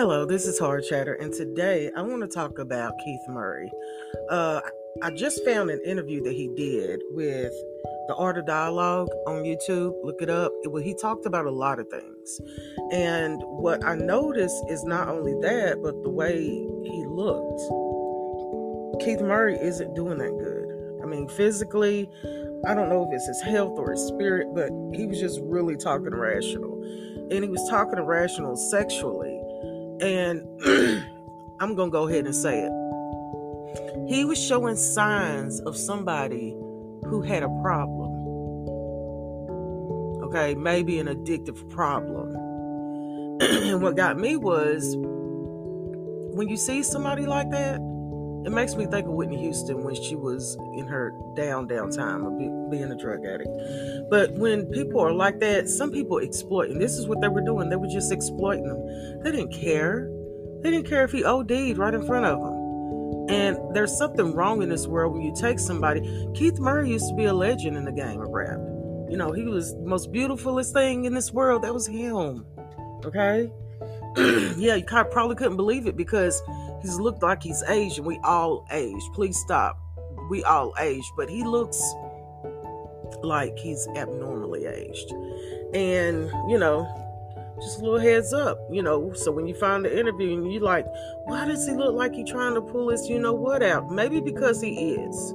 Hello, this is Hard Chatter, and today I want to talk about Keith Murray. Uh, I just found an interview that he did with the Art of Dialogue on YouTube. Look it up. Well, he talked about a lot of things, and what I noticed is not only that, but the way he looked. Keith Murray isn't doing that good. I mean, physically, I don't know if it's his health or his spirit, but he was just really talking rational, and he was talking irrational sexually and I'm going to go ahead and say it. He was showing signs of somebody who had a problem. Okay, maybe an addictive problem. and what got me was when you see somebody like that, it makes me think of Whitney Houston when she was in her down down time of being a drug addict. But when people are like that, some people exploit, and this is what they were doing. They were just exploiting them. They didn't care. They didn't care if he OD'd right in front of them. And there's something wrong in this world when you take somebody. Keith Murray used to be a legend in the game of rap. You know, he was the most beautifulest thing in this world. That was him. Okay? yeah, you probably couldn't believe it because he's looked like he's aged and we all age. Please stop. We all age, but he looks like he's abnormally aged. And, you know, just a little heads up, you know. So when you find the interview and you're like, why does he look like he's trying to pull his, you know what out? Maybe because he is.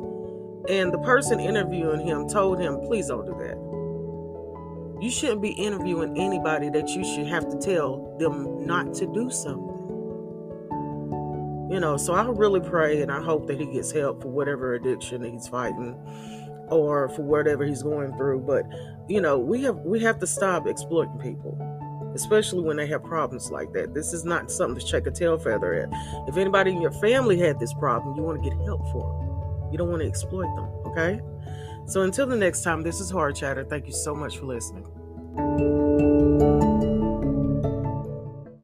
And the person interviewing him told him, please don't do that. You shouldn't be interviewing anybody that you should have to tell them not to do something. You know, so I really pray and I hope that he gets help for whatever addiction he's fighting or for whatever he's going through. But, you know, we have we have to stop exploiting people especially when they have problems like that. This is not something to check a tail feather at. If anybody in your family had this problem, you want to get help for them. You don't want to exploit them, okay? So until the next time, this is Hard Chatter. Thank you so much for listening.